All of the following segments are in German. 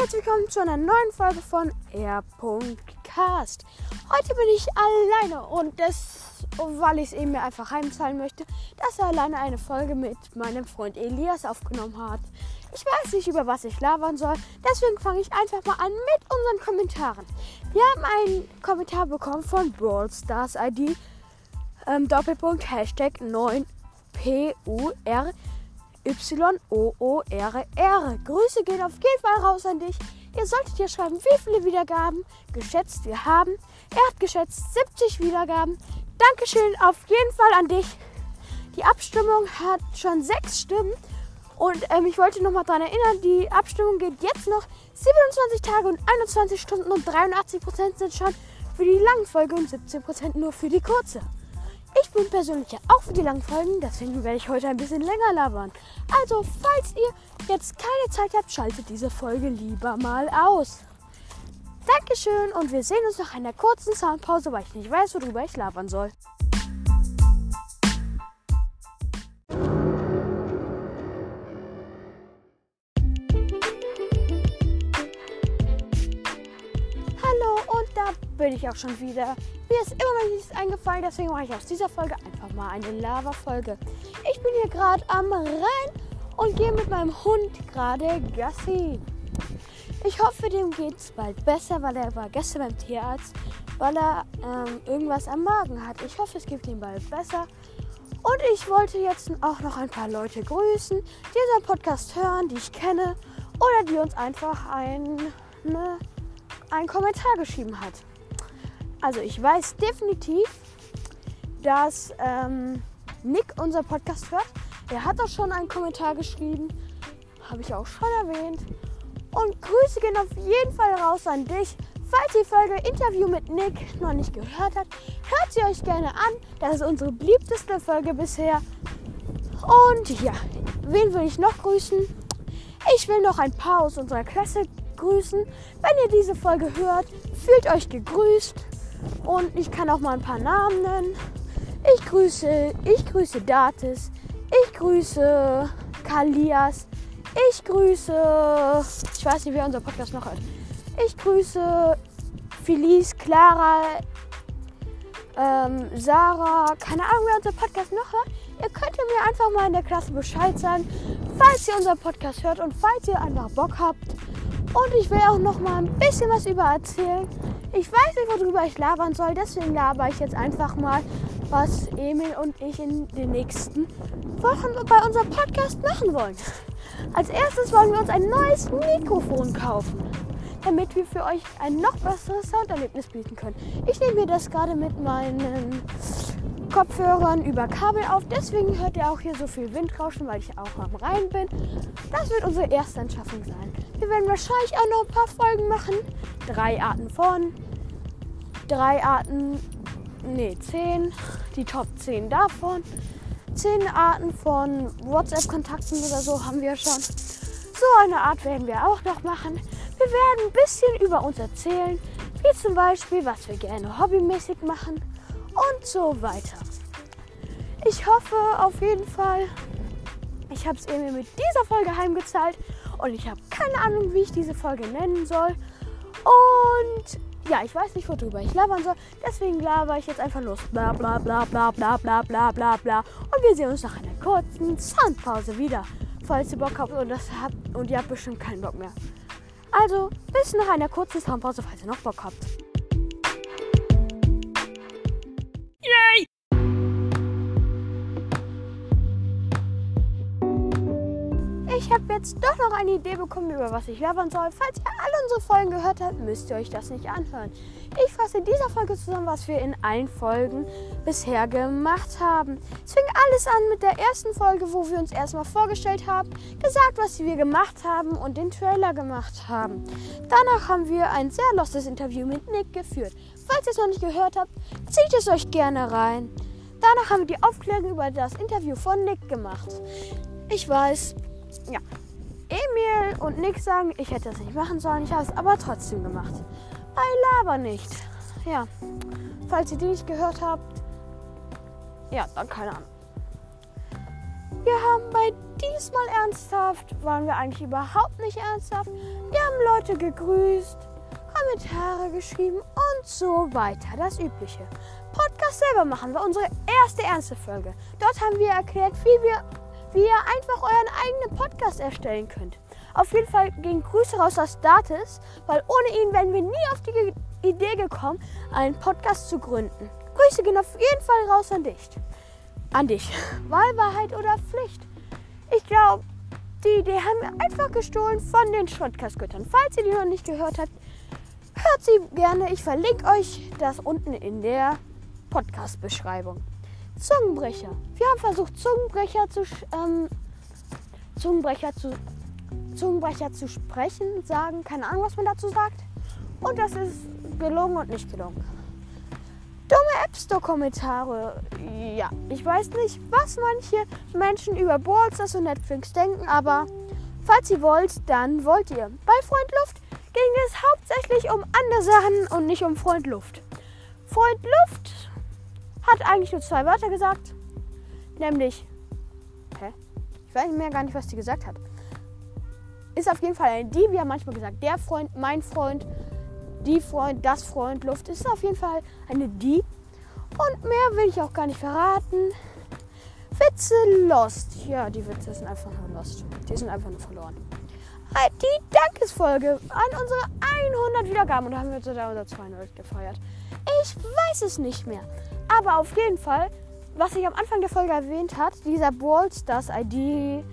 herzlich willkommen zu einer neuen Folge von R.cast. Heute bin ich alleine und das, weil ich es eben mir einfach heimzahlen möchte, dass er alleine eine Folge mit meinem Freund Elias aufgenommen hat. Ich weiß nicht, über was ich labern soll, deswegen fange ich einfach mal an mit unseren Kommentaren. Wir haben einen Kommentar bekommen von Brawl Stars ID, ähm, Doppelpunkt, Hashtag 9PUR. Y-O-O-R-R. Grüße gehen auf jeden Fall raus an dich. Ihr solltet hier schreiben, wie viele Wiedergaben geschätzt wir haben. Er hat geschätzt 70 Wiedergaben. Dankeschön auf jeden Fall an dich. Die Abstimmung hat schon sechs Stimmen. Und ähm, ich wollte noch mal daran erinnern, die Abstimmung geht jetzt noch 27 Tage und 21 Stunden und 83 Prozent sind schon für die lange Folge und 17 Prozent nur für die kurze. Ich bin persönlich ja auch für die langen Folgen, deswegen werde ich heute ein bisschen länger labern. Also, falls ihr jetzt keine Zeit habt, schaltet diese Folge lieber mal aus. Dankeschön und wir sehen uns nach einer kurzen Soundpause, weil ich nicht weiß, worüber ich labern soll. Bin ich auch schon wieder. Mir ist immer noch nichts eingefallen, deswegen mache ich aus dieser Folge einfach mal eine Lava-Folge. Ich bin hier gerade am Rhein und gehe mit meinem Hund gerade Gassi. Ich hoffe, dem geht es bald besser, weil er war gestern beim Tierarzt, weil er ähm, irgendwas am Magen hat. Ich hoffe, es geht ihm bald besser. Und ich wollte jetzt auch noch ein paar Leute grüßen, die unseren Podcast hören, die ich kenne oder die uns einfach ein, ne, einen Kommentar geschrieben hat. Also ich weiß definitiv, dass ähm, Nick unser Podcast hört. Er hat auch schon einen Kommentar geschrieben. Habe ich auch schon erwähnt. Und Grüße gehen auf jeden Fall raus an dich. Falls die Folge Interview mit Nick noch nicht gehört habt, hört sie euch gerne an. Das ist unsere beliebteste Folge bisher. Und ja, wen will ich noch grüßen? Ich will noch ein paar aus unserer Klasse grüßen. Wenn ihr diese Folge hört, fühlt euch gegrüßt. Und ich kann auch mal ein paar Namen nennen. Ich grüße, ich grüße Datis. Ich grüße Kalias. Ich grüße, ich weiß nicht, wer unser Podcast noch hat. Ich grüße Felice, Clara, ähm, Sarah, keine Ahnung, wer unser Podcast noch hört. Ihr könnt mir einfach mal in der Klasse Bescheid sagen, falls ihr unseren Podcast hört und falls ihr einfach Bock habt. Und ich will auch noch mal ein bisschen was über erzählen. Ich weiß nicht, worüber ich labern soll, deswegen laber ich jetzt einfach mal, was Emil und ich in den nächsten Wochen bei unserem Podcast machen wollen. Als erstes wollen wir uns ein neues Mikrofon kaufen, damit wir für euch ein noch besseres Sounderlebnis bieten können. Ich nehme mir das gerade mit meinen Kopfhörern über Kabel auf, deswegen hört ihr auch hier so viel Windrauschen, weil ich auch am Rhein bin. Das wird unsere erste Anschaffung sein. Wir werden wahrscheinlich auch noch ein paar Folgen machen. Drei Arten von, drei Arten, nee, zehn, die Top 10 davon. Zehn Arten von WhatsApp-Kontakten oder so haben wir schon. So eine Art werden wir auch noch machen. Wir werden ein bisschen über uns erzählen, wie zum Beispiel, was wir gerne hobbymäßig machen und so weiter. Ich hoffe auf jeden Fall, ich habe es irgendwie mit dieser Folge heimgezahlt und ich habe keine Ahnung, wie ich diese Folge nennen soll. Und ja, ich weiß nicht, worüber ich labern soll. Deswegen laber ich jetzt einfach los. Bla bla bla bla bla bla bla bla bla. Und wir sehen uns nach einer kurzen Soundpause wieder. Falls ihr Bock habt und das habt und ihr habt bestimmt keinen Bock mehr. Also, bis nach einer kurzen Soundpause, falls ihr noch Bock habt. Ich habe jetzt doch noch eine Idee bekommen, über was ich labern soll. Falls ihr alle unsere Folgen gehört habt, müsst ihr euch das nicht anhören. Ich fasse in dieser Folge zusammen, was wir in allen Folgen bisher gemacht haben. Es fing alles an mit der ersten Folge, wo wir uns erstmal vorgestellt haben, gesagt, was wir gemacht haben und den Trailer gemacht haben. Danach haben wir ein sehr lostes Interview mit Nick geführt. Falls ihr es noch nicht gehört habt, zieht es euch gerne rein. Danach haben wir die Aufklärung über das Interview von Nick gemacht. Ich weiß, ja. Emil und Nick sagen, ich hätte das nicht machen sollen. Ich habe es aber trotzdem gemacht. Bei Laber nicht. Ja. Falls ihr die nicht gehört habt, ja, dann keine Ahnung. Wir haben bei diesmal ernsthaft, waren wir eigentlich überhaupt nicht ernsthaft. Wir haben Leute gegrüßt, Kommentare geschrieben und so weiter. Das Übliche. Podcast selber machen war unsere erste ernste Folge. Dort haben wir erklärt, wie, wir, wie ihr einfach euren eigenen Podcast erstellen könnt. Auf jeden Fall gehen Grüße raus aus Datis, weil ohne ihn wären wir nie auf die Idee gekommen, einen Podcast zu gründen. Grüße gehen auf jeden Fall raus an dich. An dich. Wahlwahrheit oder Pflicht? Ich glaube, die Idee haben wir einfach gestohlen von den Schrottkastgöttern. Falls ihr die noch nicht gehört habt, hört sie gerne. Ich verlinke euch das unten in der Podcast-Beschreibung. Zungenbrecher. Wir haben versucht, Zungenbrecher zu, ähm, Zungenbrecher zu, Zungenbrecher zu sprechen, sagen, keine Ahnung, was man dazu sagt. Und das ist gelungen und nicht gelungen. Dumme App Store-Kommentare. Ja, ich weiß nicht, was manche Menschen über Ballstars und Netflix denken, aber falls ihr wollt, dann wollt ihr. Bei Freund Luft ging es hauptsächlich um andere Sachen und nicht um Freund Luft. Freund Luft hat eigentlich nur zwei Wörter gesagt, nämlich. Hä? Ich weiß mehr gar nicht, was die gesagt hat. Ist auf jeden Fall ein die. Wir haben manchmal gesagt, der Freund, mein Freund, die Freund, das Freund, Luft. Ist auf jeden Fall eine die. Und mehr will ich auch gar nicht verraten. Witze Lost. Ja, die Witze sind einfach nur Lost. Die sind einfach nur verloren. Die Dankesfolge an unsere 100 Wiedergaben. Und haben wir sogar unser 200 gefeiert. Ich weiß es nicht mehr. Aber auf jeden Fall, was ich am Anfang der Folge erwähnt hat, dieser Brawl Stars ID,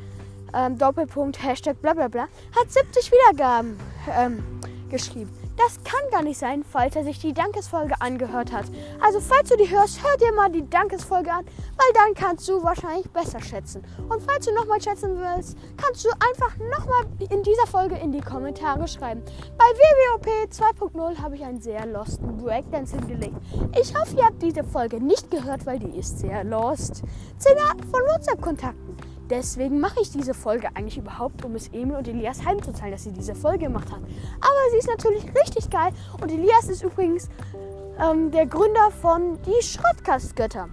ähm, Doppelpunkt, Hashtag, bla bla bla, hat 70 Wiedergaben ähm, geschrieben. Das kann gar nicht sein, falls er sich die Dankesfolge angehört hat. Also falls du die hörst, hör dir mal die Dankesfolge an, weil dann kannst du wahrscheinlich besser schätzen. Und falls du nochmal schätzen willst, kannst du einfach nochmal in dieser Folge in die Kommentare schreiben. Bei WWOP 2.0 habe ich einen sehr losten Breakdance hingelegt. Ich hoffe, ihr habt diese Folge nicht gehört, weil die ist sehr lost. 10 Arten von WhatsApp-Kontakten. Deswegen mache ich diese Folge eigentlich überhaupt, um es Emil und Elias heimzuzahlen, dass sie diese Folge gemacht haben. Aber sie ist natürlich richtig geil und Elias ist übrigens ähm, der Gründer von Die Schrottkastgötter.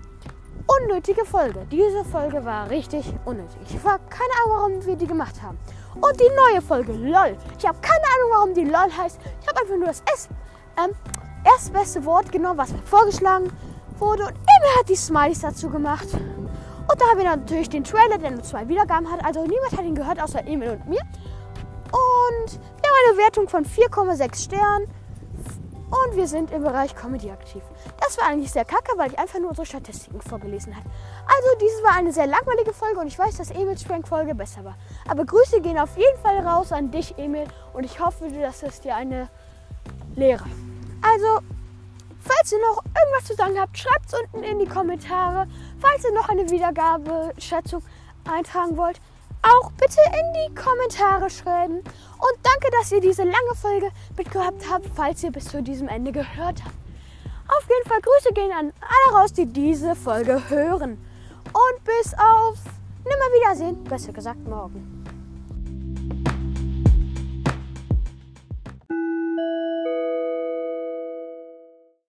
Unnötige Folge. Diese Folge war richtig unnötig. Ich habe keine Ahnung, warum wir die gemacht haben. Und die neue Folge, LOL. Ich habe keine Ahnung, warum die LOL heißt. Ich habe einfach nur das S, ähm, erstbeste Wort genommen, was mir vorgeschlagen wurde. Und Emil hat die Smileys dazu gemacht. Und da haben wir natürlich den Trailer, der nur zwei Wiedergaben hat. Also niemand hat ihn gehört, außer Emil und mir. Und wir haben eine Wertung von 4,6 Sternen. Und wir sind im Bereich Comedy aktiv. Das war eigentlich sehr kacke, weil ich einfach nur unsere Statistiken vorgelesen habe. Also, dieses war eine sehr langweilige Folge und ich weiß, dass Emils Prank-Folge besser war. Aber Grüße gehen auf jeden Fall raus an dich, Emil. Und ich hoffe, dass es dir eine Lehre. Also, Falls ihr noch irgendwas zu sagen habt, schreibt es unten in die Kommentare. Falls ihr noch eine Wiedergabeschätzung eintragen wollt, auch bitte in die Kommentare schreiben. Und danke, dass ihr diese lange Folge mitgehabt habt, falls ihr bis zu diesem Ende gehört habt. Auf jeden Fall Grüße gehen an alle raus, die diese Folge hören. Und bis auf Nimmerwiedersehen, besser gesagt morgen.